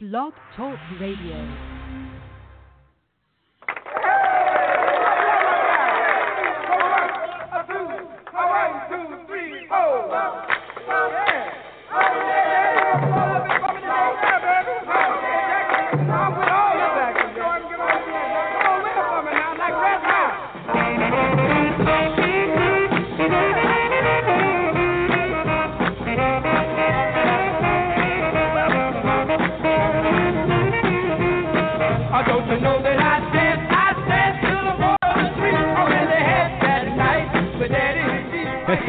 Blog Talk Radio.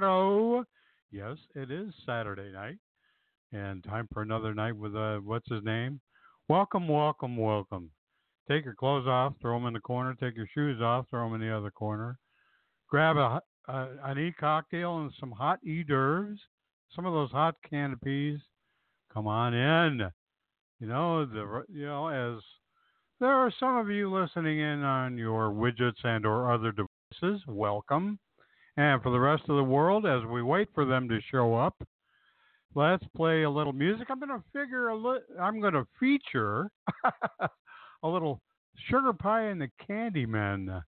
Grotto. Yes, it is Saturday night, and time for another night with uh, what's his name? Welcome, welcome, welcome. Take your clothes off, throw them in the corner. Take your shoes off, throw them in the other corner. Grab a, uh, an e cocktail and some hot e d'oeuvres, some of those hot canopies. Come on in. You know the you know as there are some of you listening in on your widgets and or other devices. Welcome. And for the rest of the world, as we wait for them to show up, let's play a little music. I'm going to figure a li- I'm going to feature a little Sugar Pie and the Candymen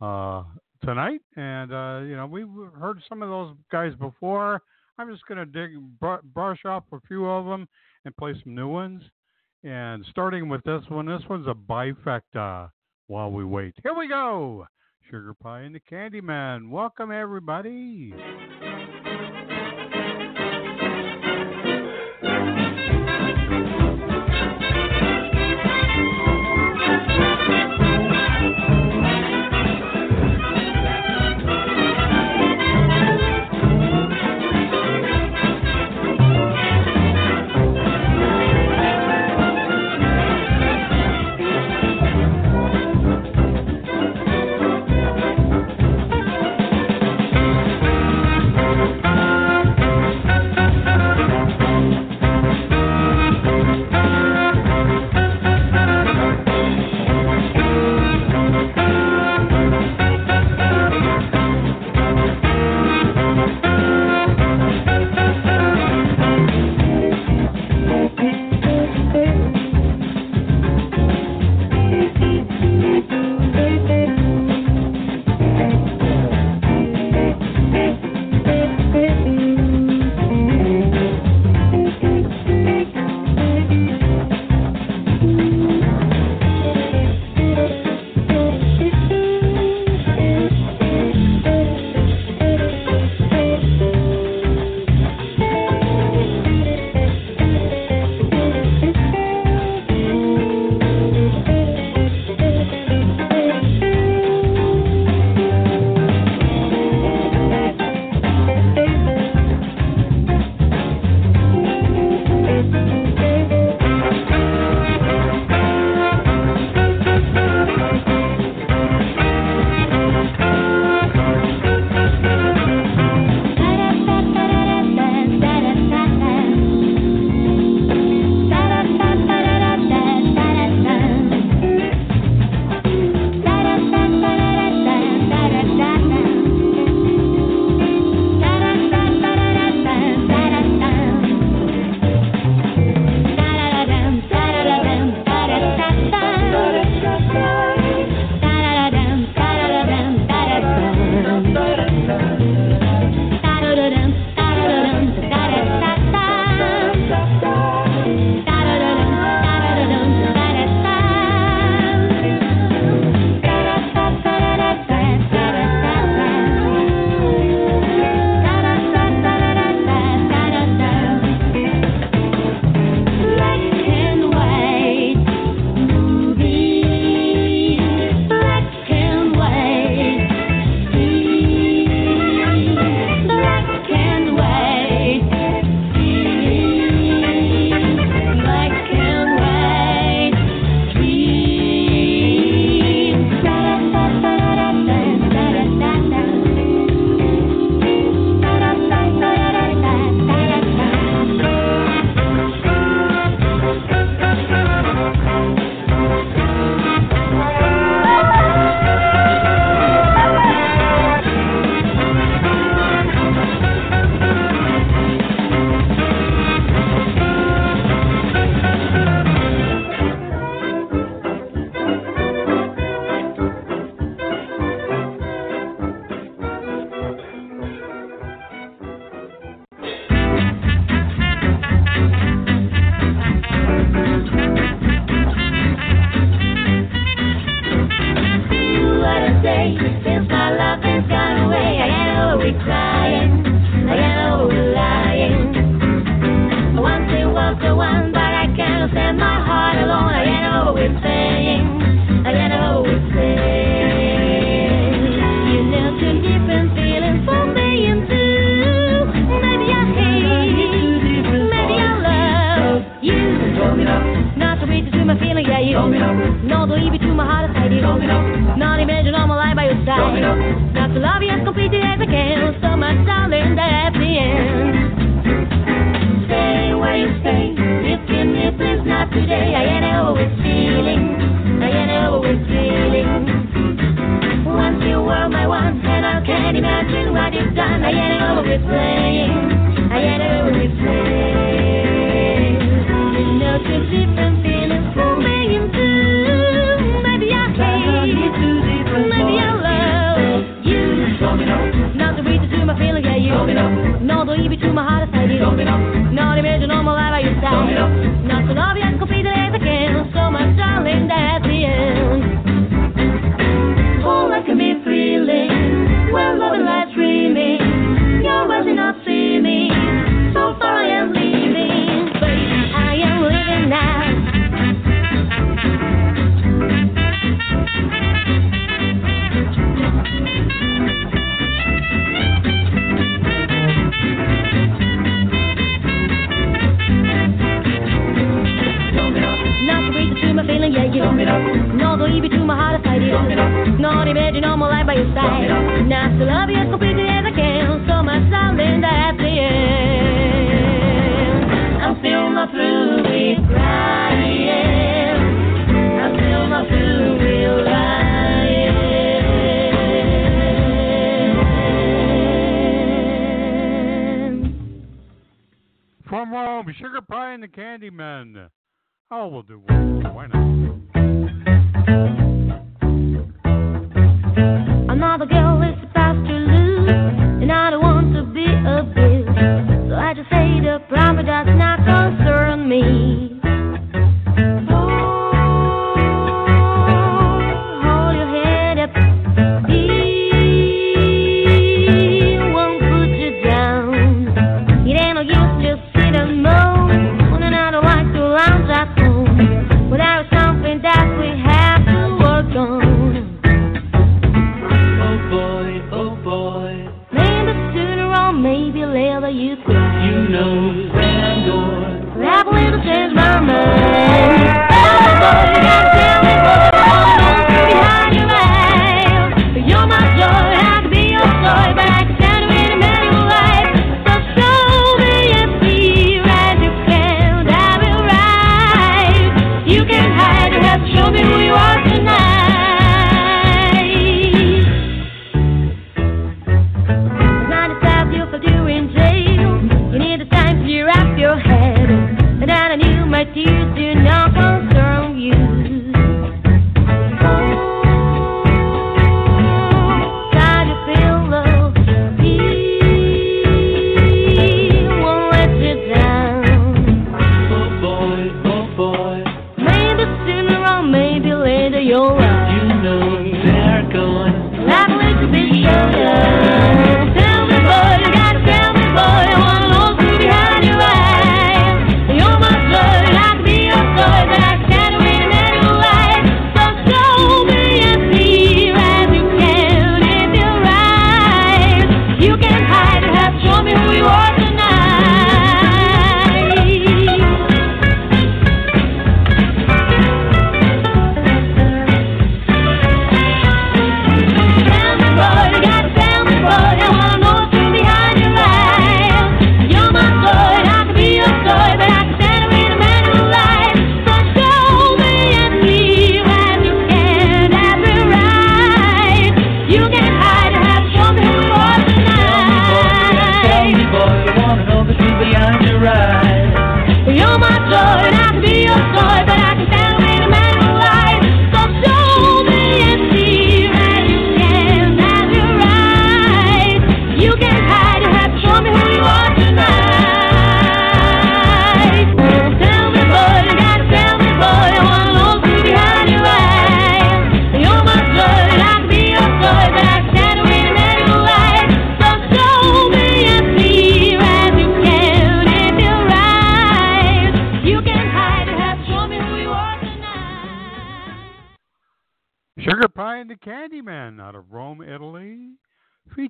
uh, tonight. And uh, you know we've heard some of those guys before. I'm just going to dig br- brush off a few of them and play some new ones. And starting with this one, this one's a bifecta while we wait. Here we go. Sugar Pie and the Candyman. Welcome, everybody.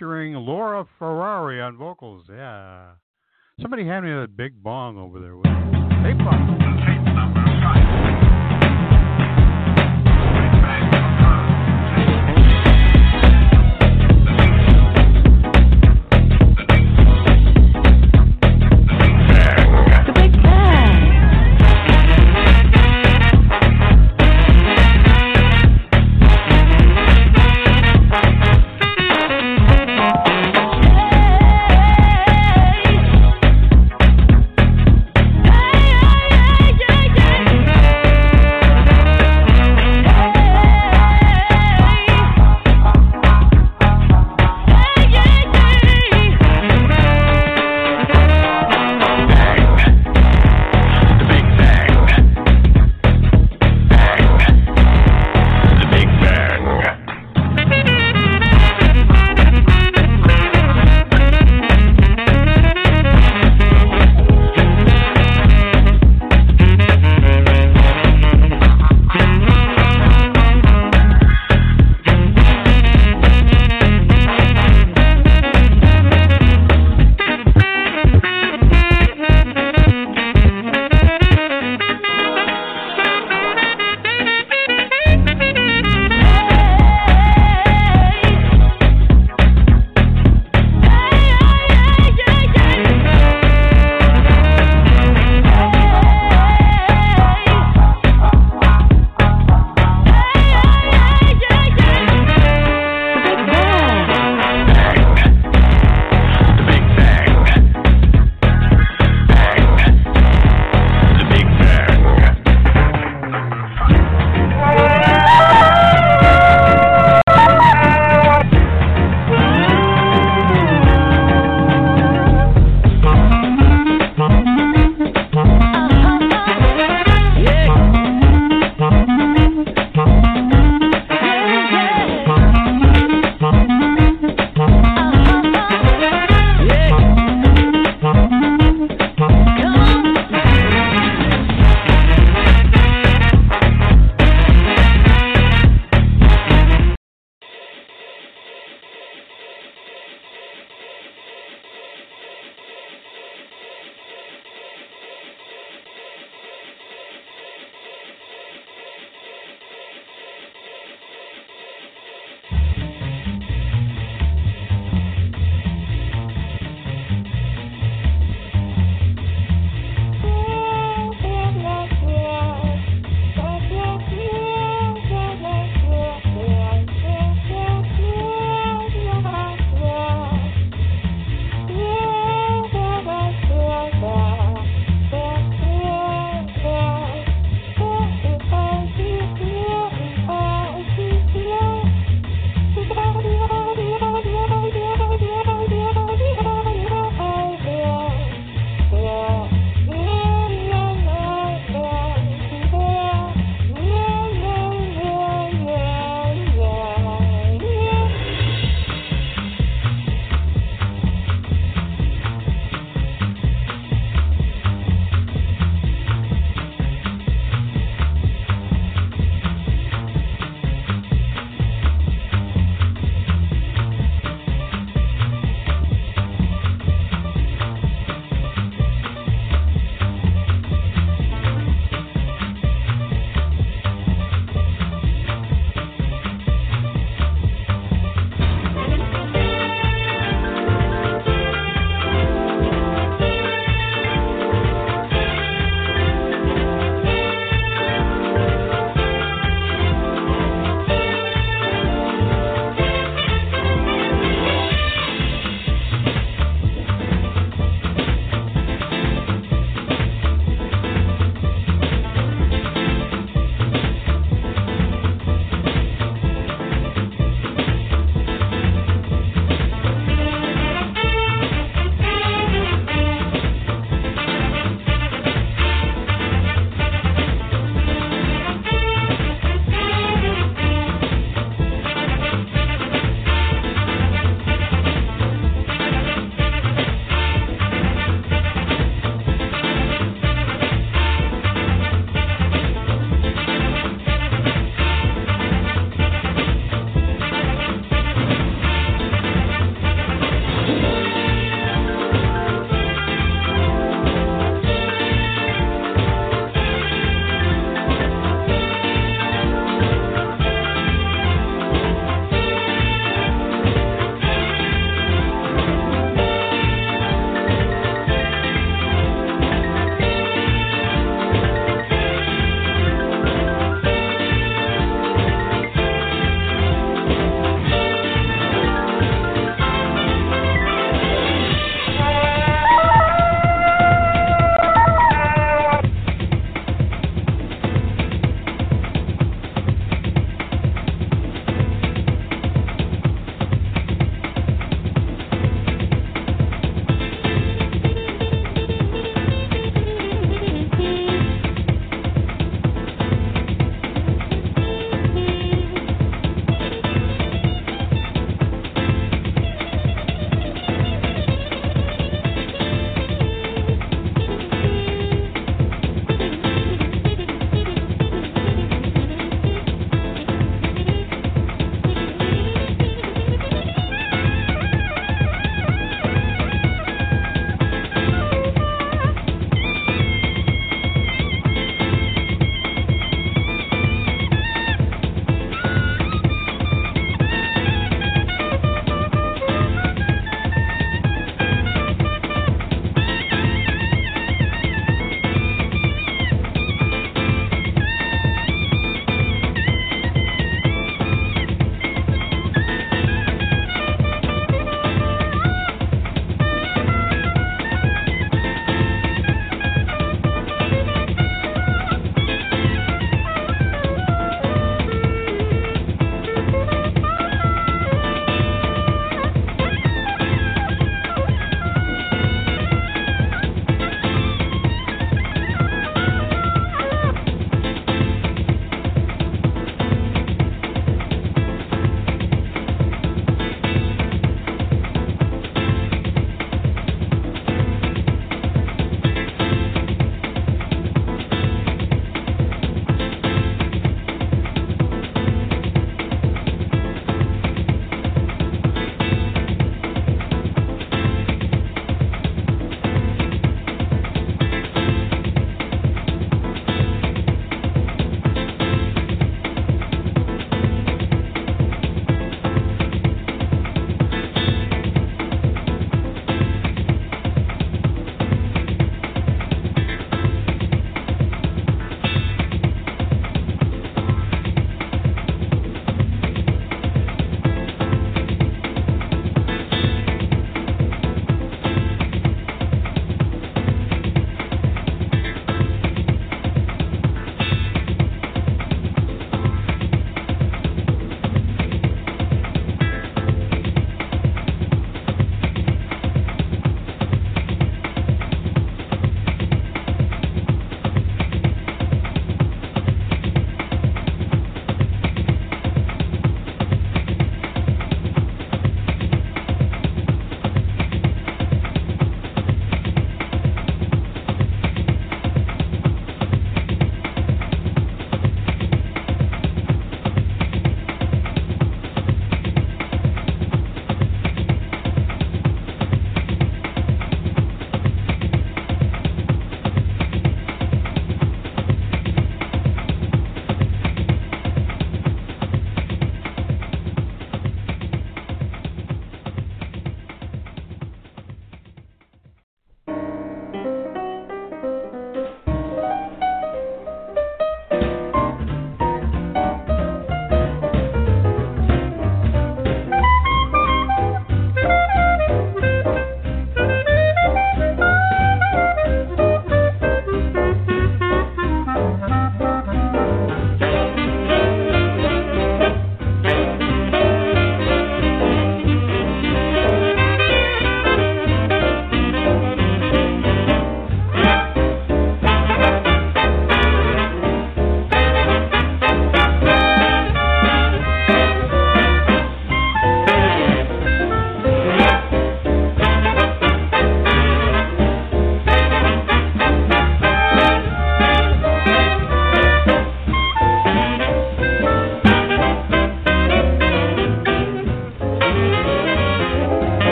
featuring Laura Ferrari on vocals. Yeah. Somebody hand me that big bong over there. Tape bong.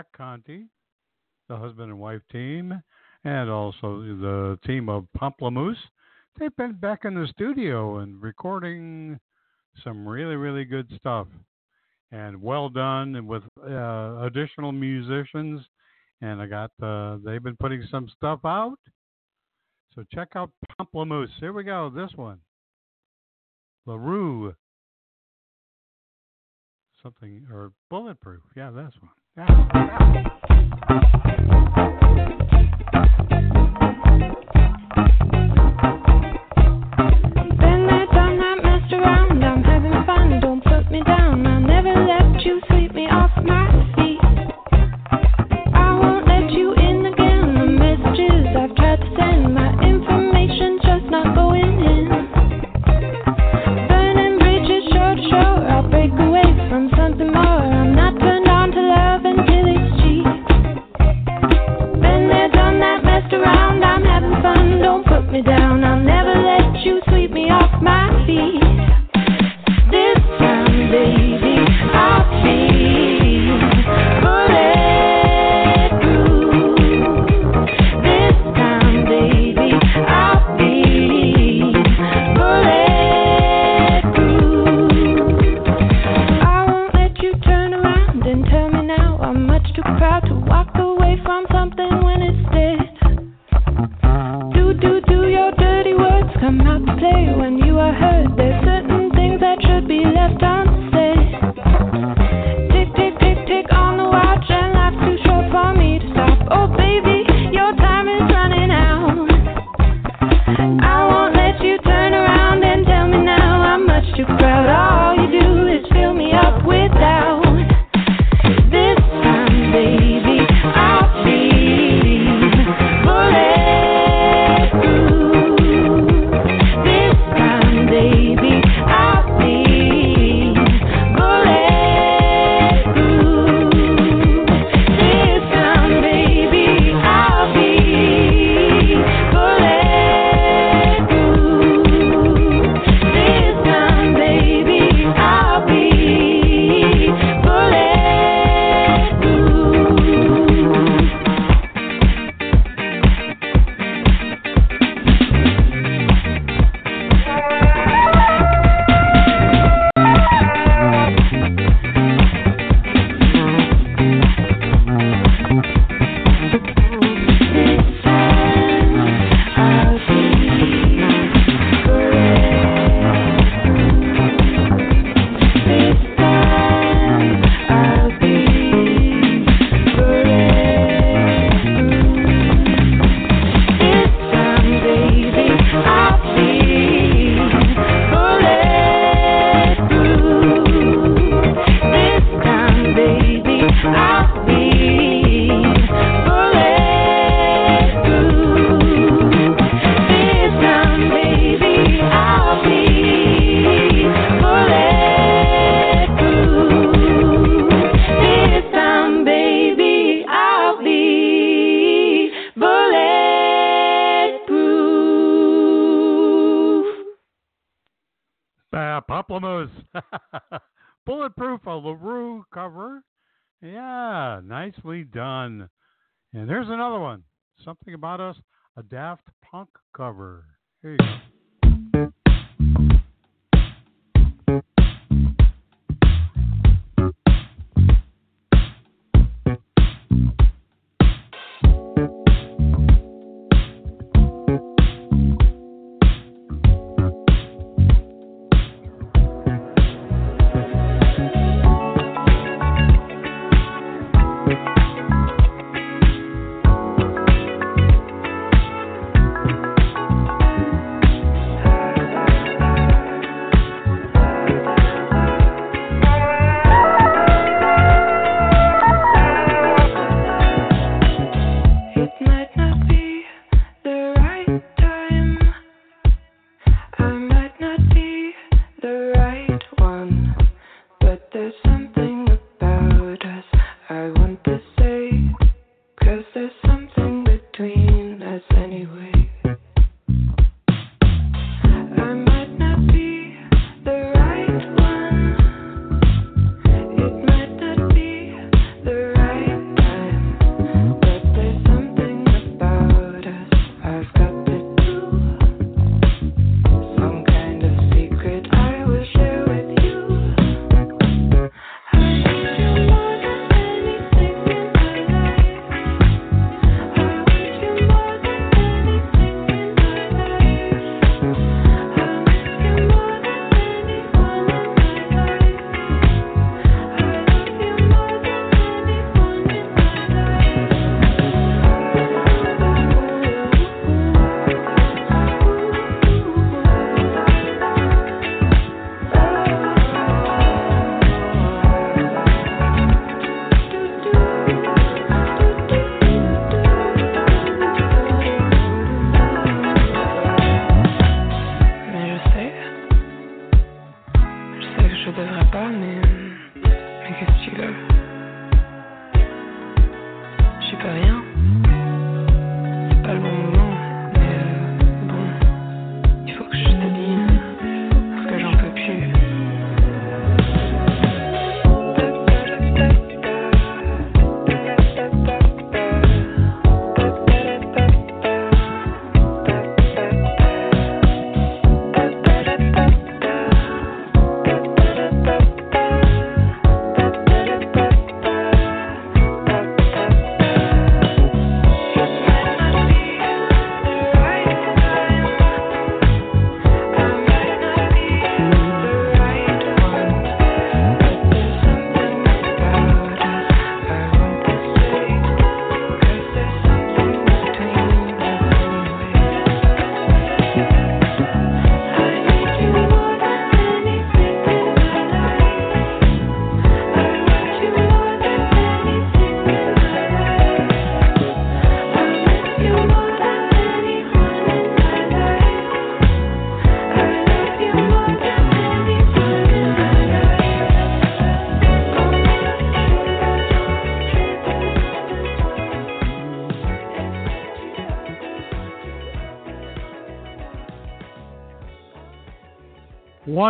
Jack Conte, the husband and wife team, and also the team of Pomplamoose. They've been back in the studio and recording some really, really good stuff. And well done and with uh, additional musicians. And I got, uh, they've been putting some stuff out. So check out Pomplamoose. Here we go, this one. La Roux. Something, or Bulletproof. Yeah, that's one. Now, now. Here's another one. Something about us, a Daft Punk cover. Here you go.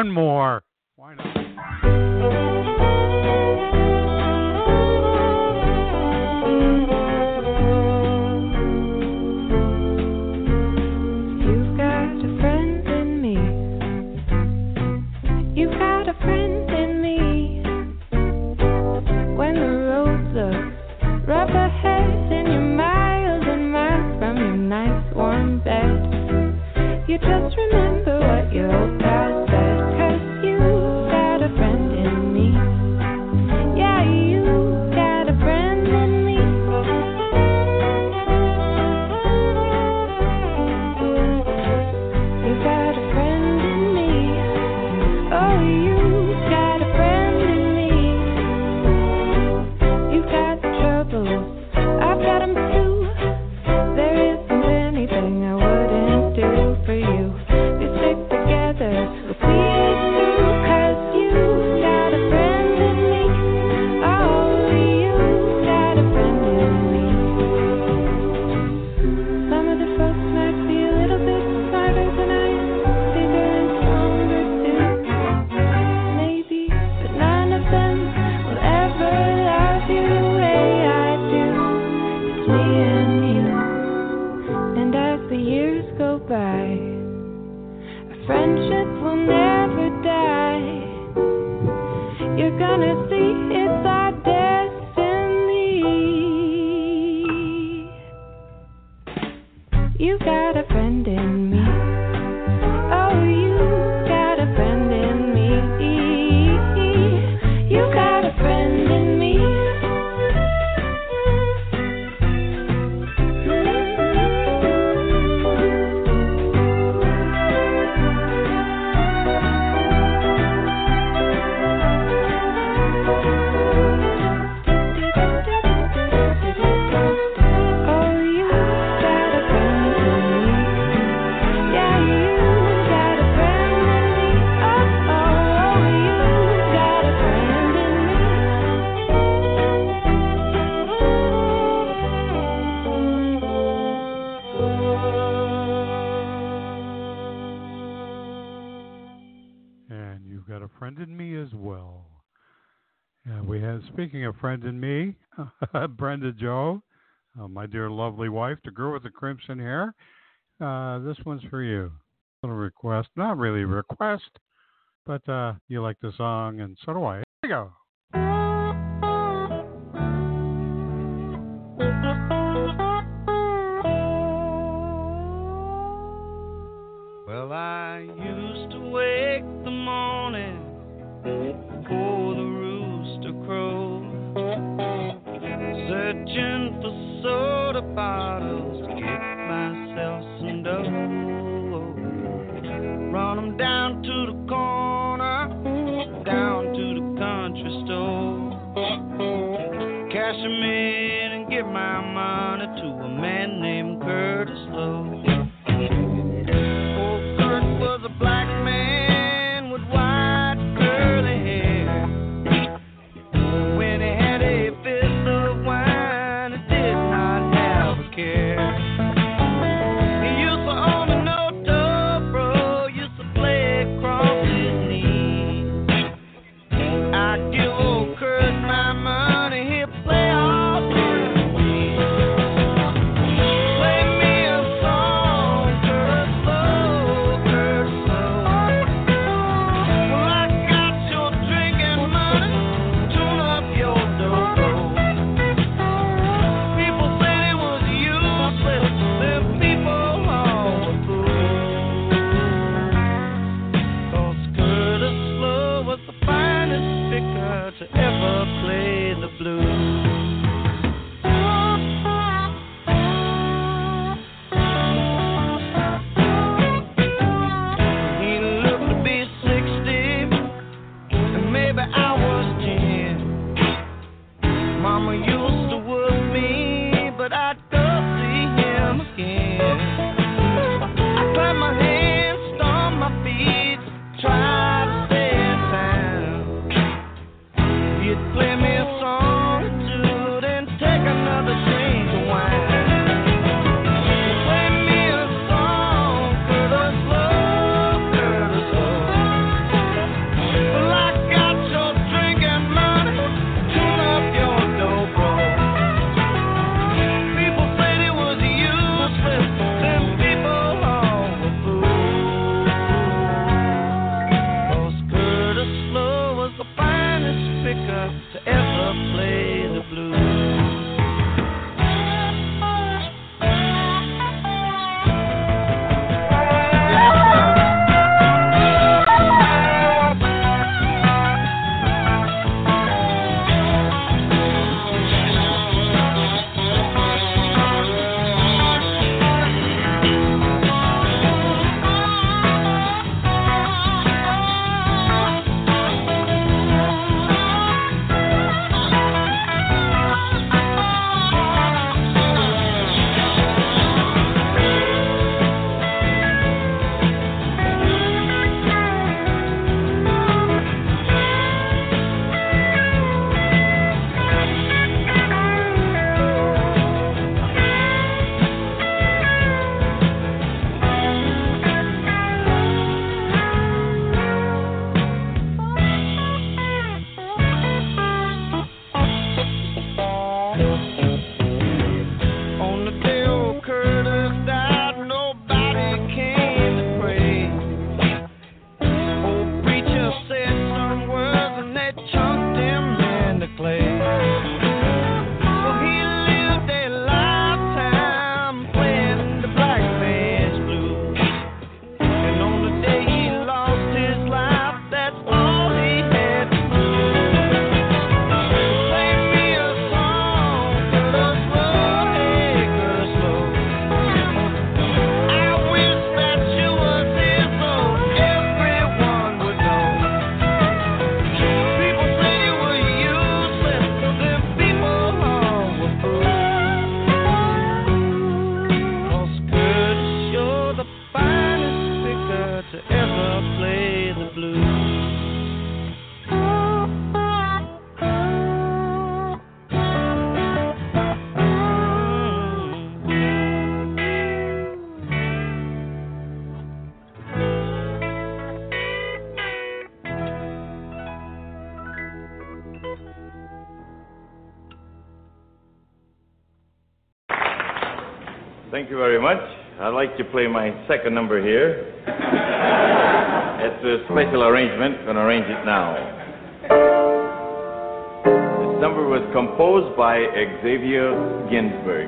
one more. Uh, my dear lovely wife, the girl with the crimson hair. Uh, this one's for you. Little request, not really a request, but uh, you like the song, and so do I. Here we go. Well, I bottles, get myself some dough. Run them down you play my second number here. it's a special arrangement. I'm going to arrange it now. This number was composed by Xavier Ginsberg.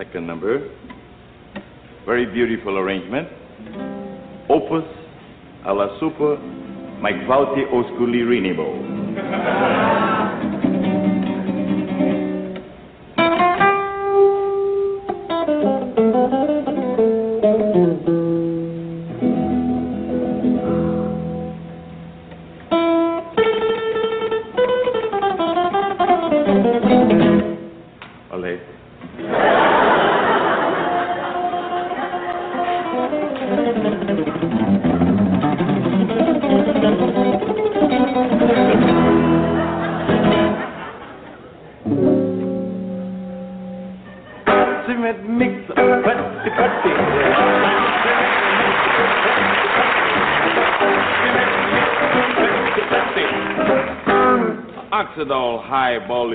second number. Very beautiful arrangement. Opus alla super Mike Vauti Osculi Rinibo. eyeball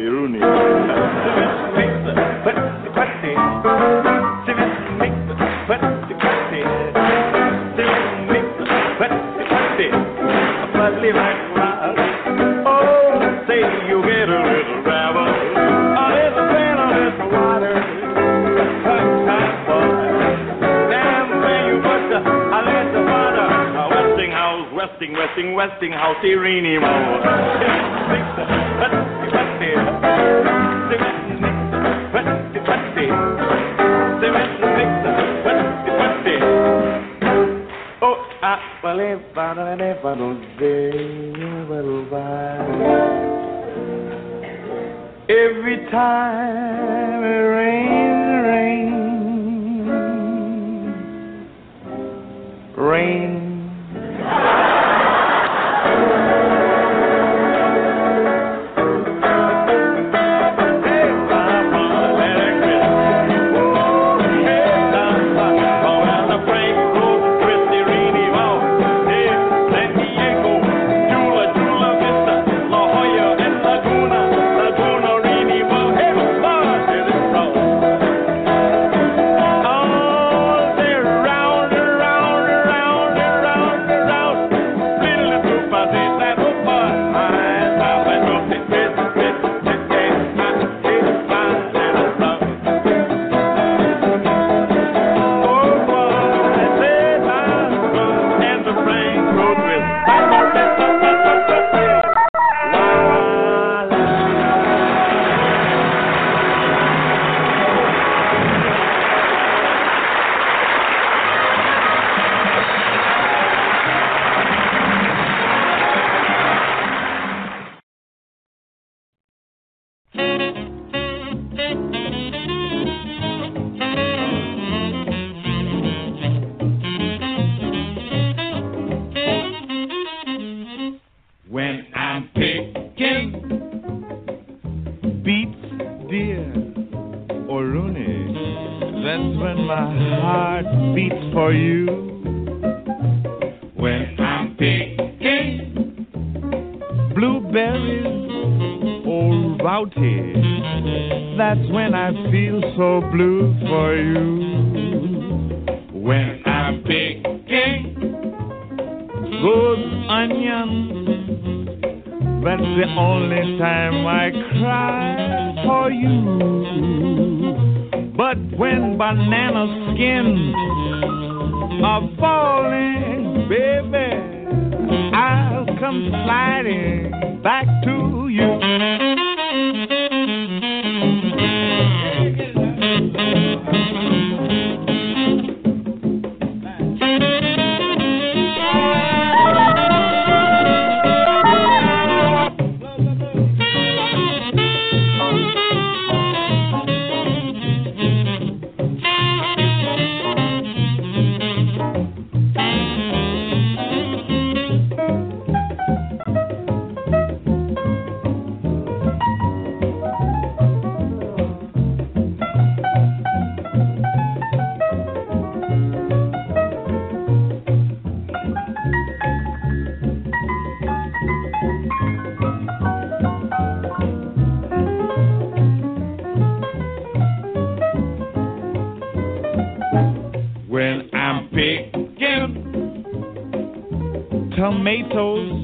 tomatoes.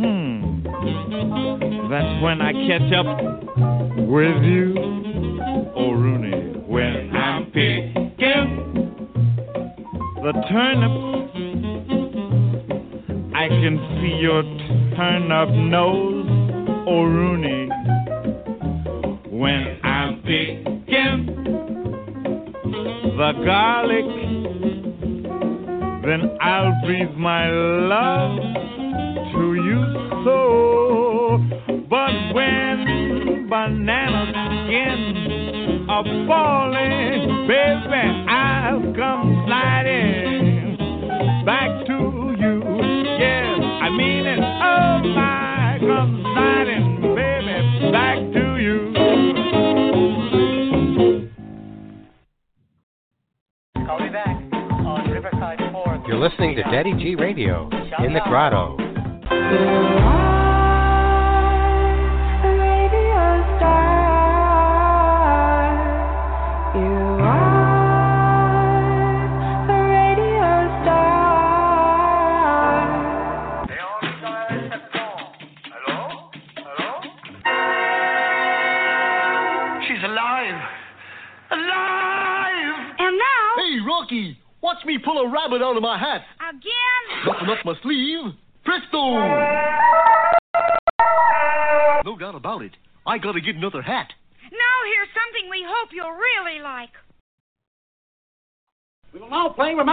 Hmm. That's when I catch up with you, oh, O'Rooney. When I'm picking the turnip, I can see your turnip nose, oh, O'Rooney. When I'm picking the garlic, then I'll breathe my love to you so. But when banana skin above Estrado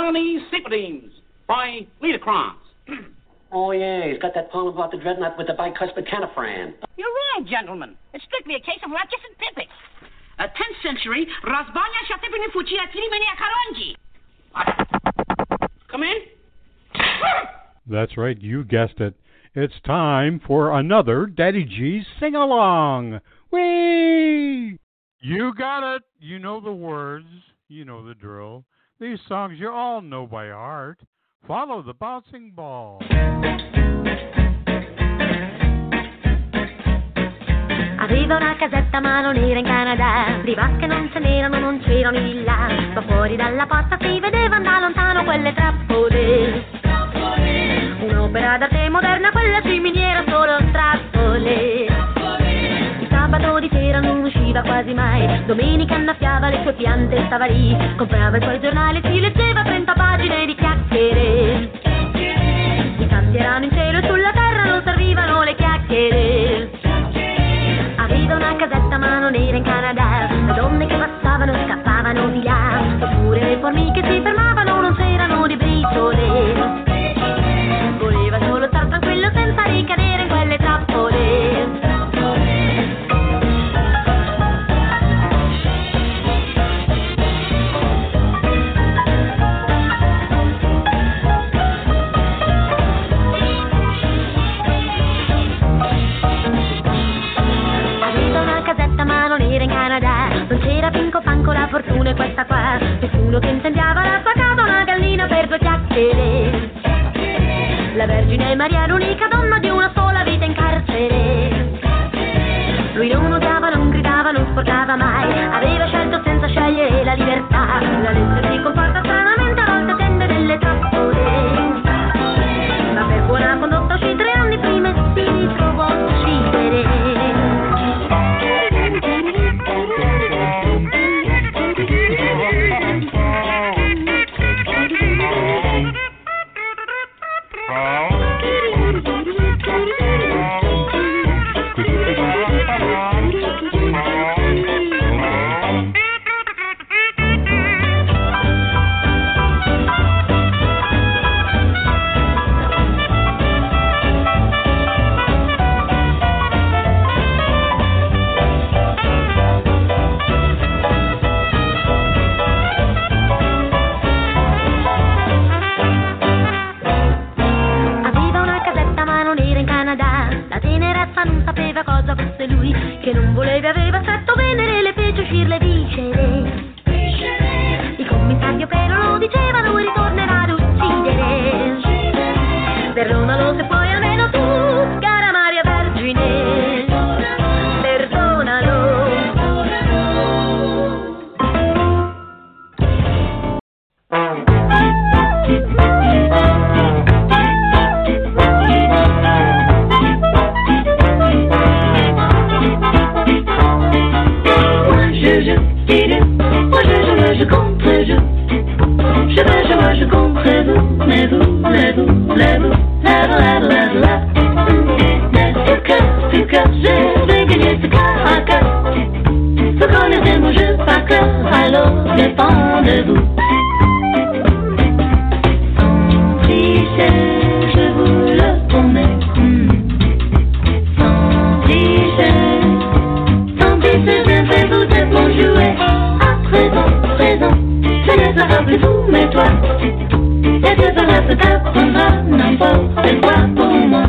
Johnny Superbeams by Lita Kronz. oh, yeah, he's got that poem about the dreadnought with the bicuspid canifran. You're right, gentlemen. It's strictly a case of Ratchets and Pippets. A 10th century Razbanya Shatepini Fuchia Tirimenia Karonji. Come in. That's right, you guessed it. It's time for another Daddy G's sing along. Whee! You got it. You know the words. You know the drill. These songs you all know by heart. Follow the bouncing ball. Aveva una casetta ma non era in Canada Di vasche non ce n'erano, non c'erano di là Ma fuori dalla porta si vedevano da lontano quelle trappole Un'opera d'arte moderna, quella ciminiera solo trappole sabato di sera non usciva quasi mai. Domenica annaffiava le sue piante e stava lì. Comprava i suoi giornali e si leggeva 30 pagine di chiacchiere. I santi erano in cielo e sulla terra non servivano le chiacchiere. Aveva una casetta ma non in Canada. Le donne che passavano scappavano di là. Eppure le formiche si fermavano non c'erano di briciole Vergine Maria era l'unica donna di una sola vita in carcere. Lui non odiava, non gridava, non sporcava mai. Aveva scelto présent, je ne serai plus vous, mais toi. Et ce sera ce t'apprendra n'importe quoi pour. Moi,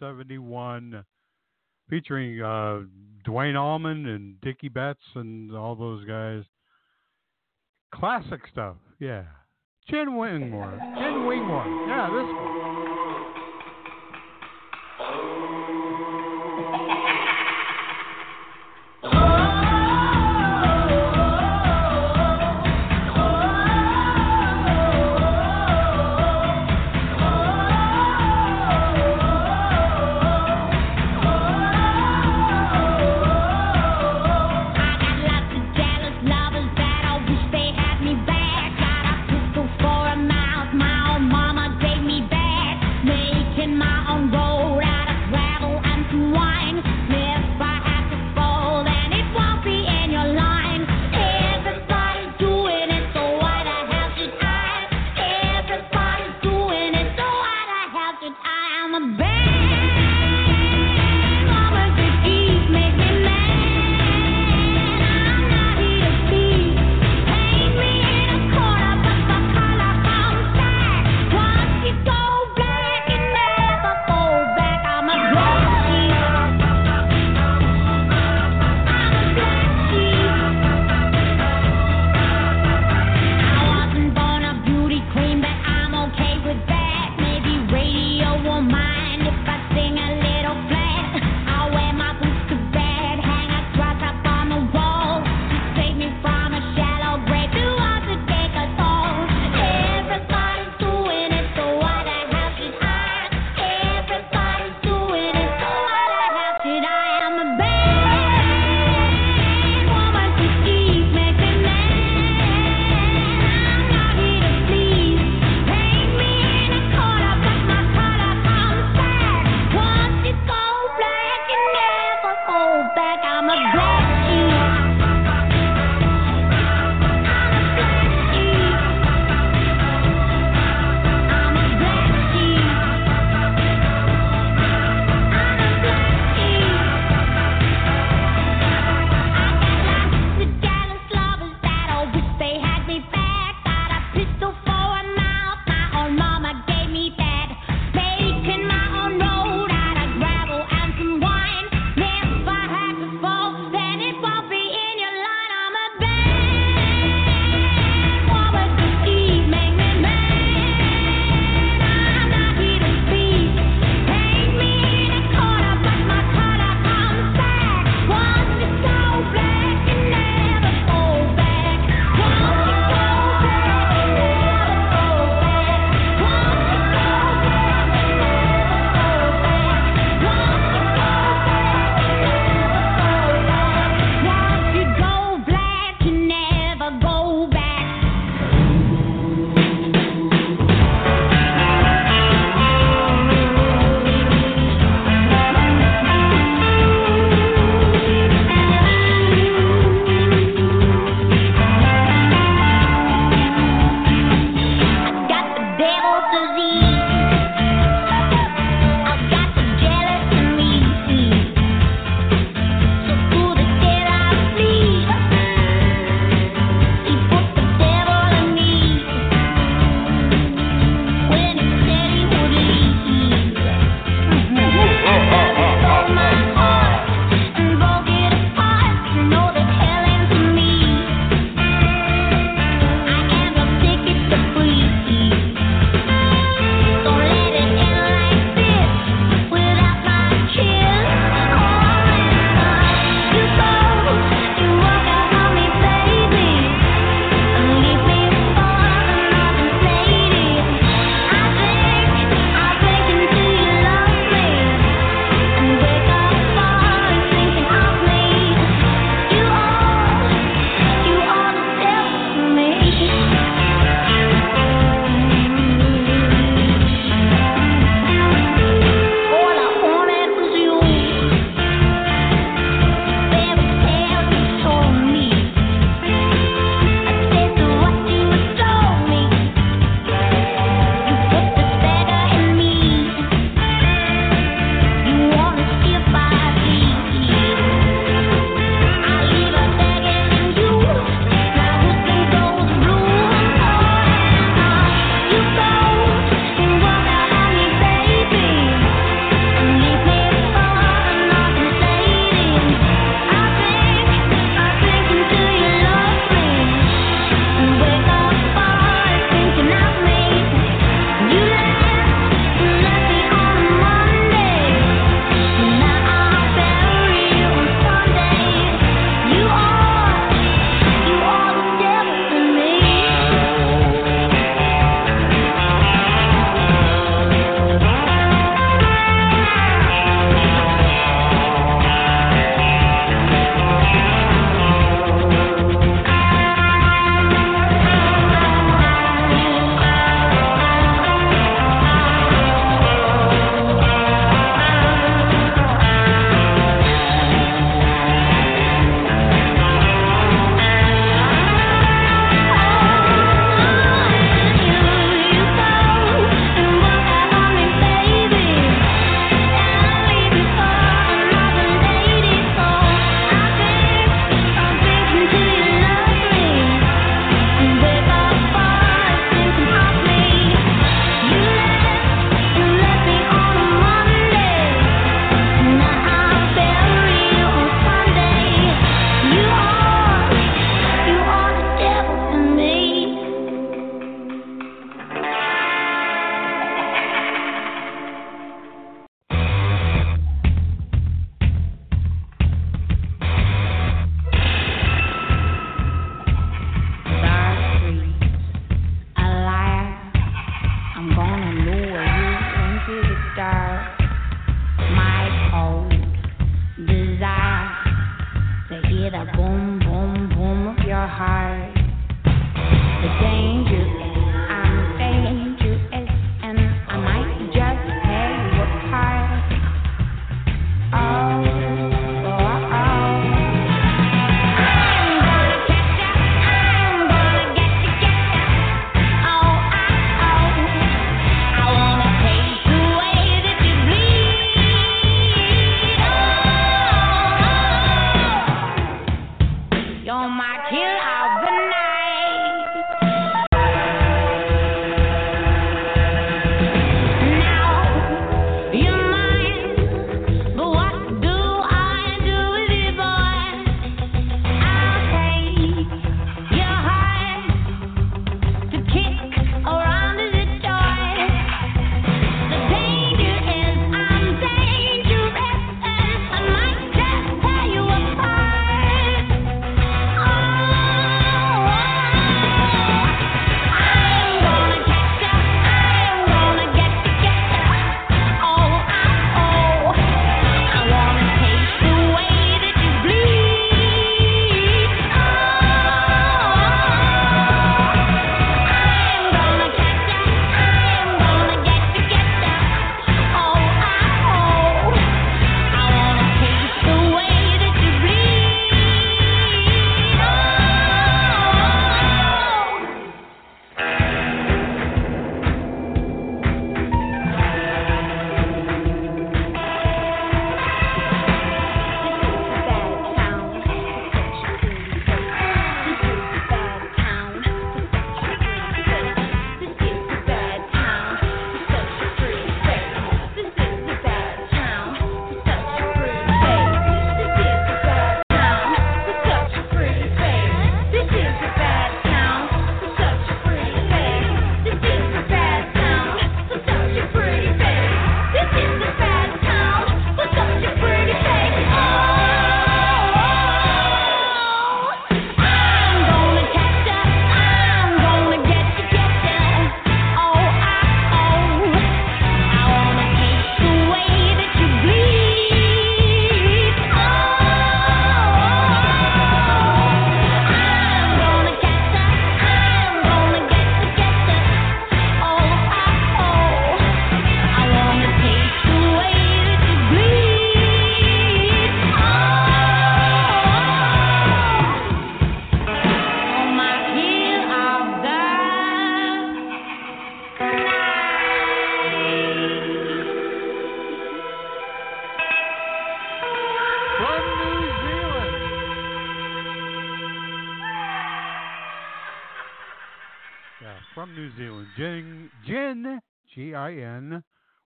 1971, featuring uh, Duane Allman and Dickey Betts and all those guys. Classic stuff, yeah. Jen Wingmore. Jen Wingmore. Yeah, this one.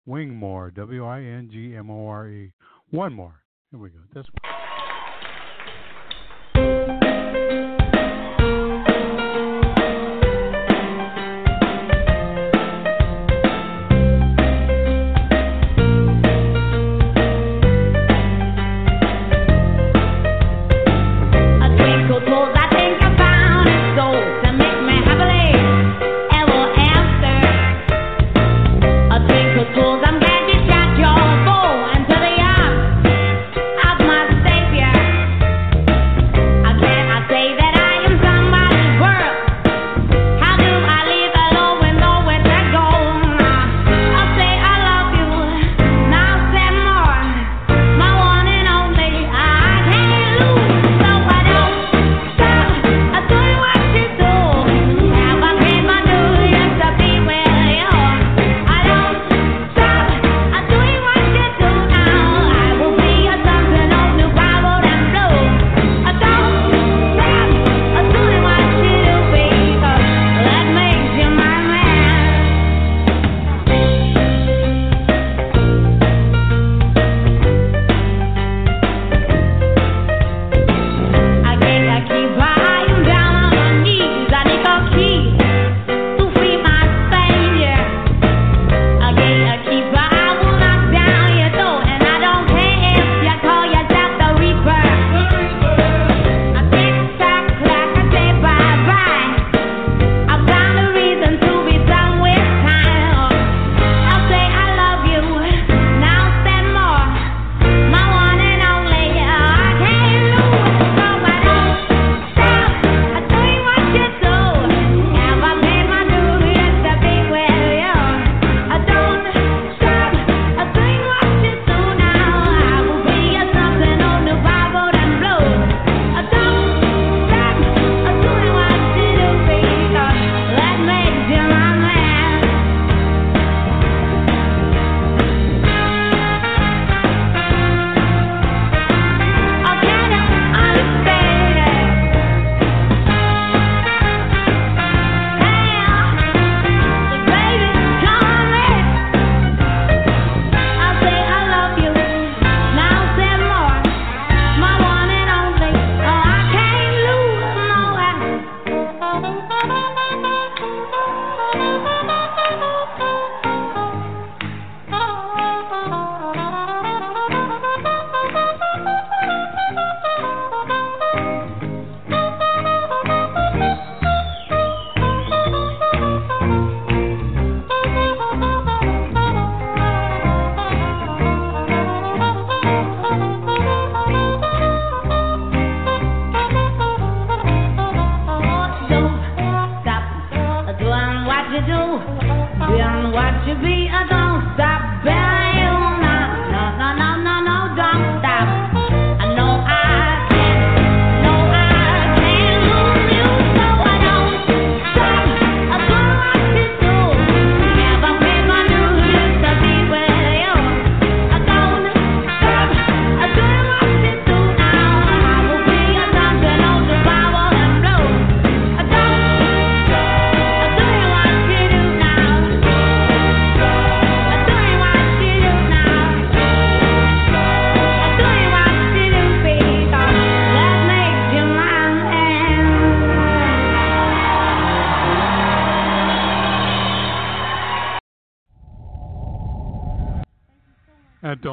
Wingmore, W I N G M O R E. One more. Here we go. This one.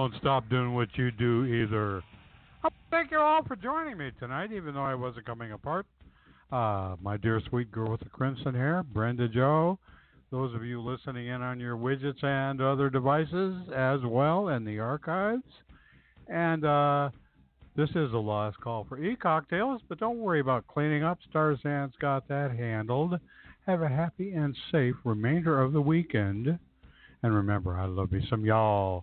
Don't stop doing what you do either. Thank you all for joining me tonight, even though I wasn't coming apart. Uh, my dear sweet girl with the crimson hair, Brenda Joe. Those of you listening in on your widgets and other devices as well in the archives. And uh, this is a last call for e cocktails, but don't worry about cleaning up. Starzan's got that handled. Have a happy and safe remainder of the weekend. And remember, I love you some y'all.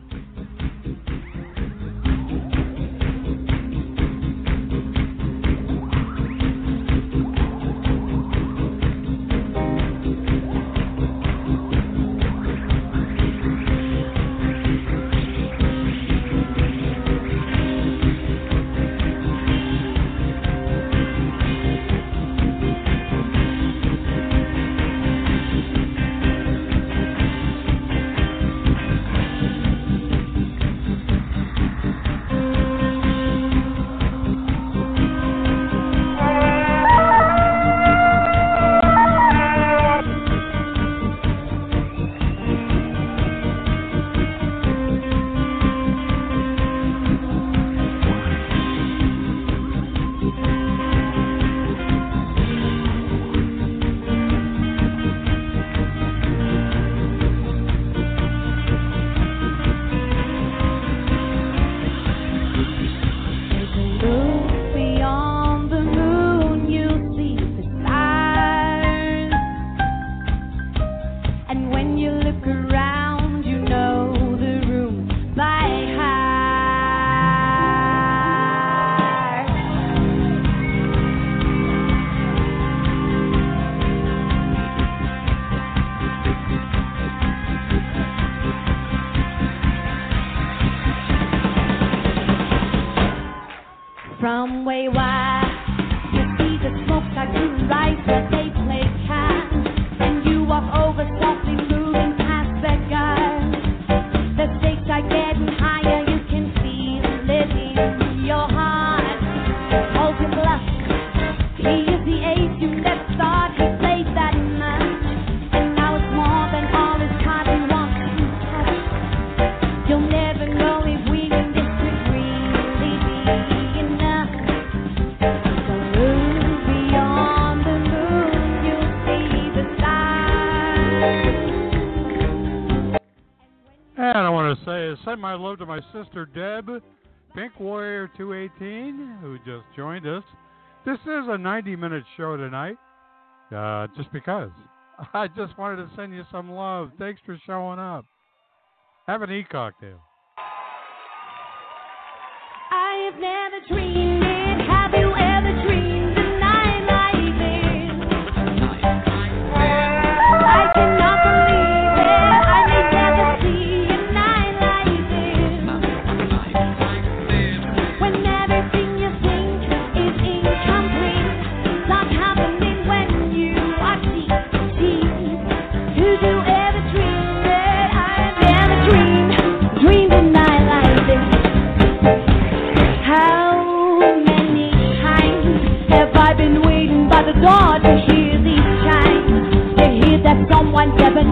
My love to my sister Deb, Pink Warrior 218, who just joined us. This is a 90 minute show tonight, uh, just because. I just wanted to send you some love. Thanks for showing up. Have an e cocktail. I have never dreamed someone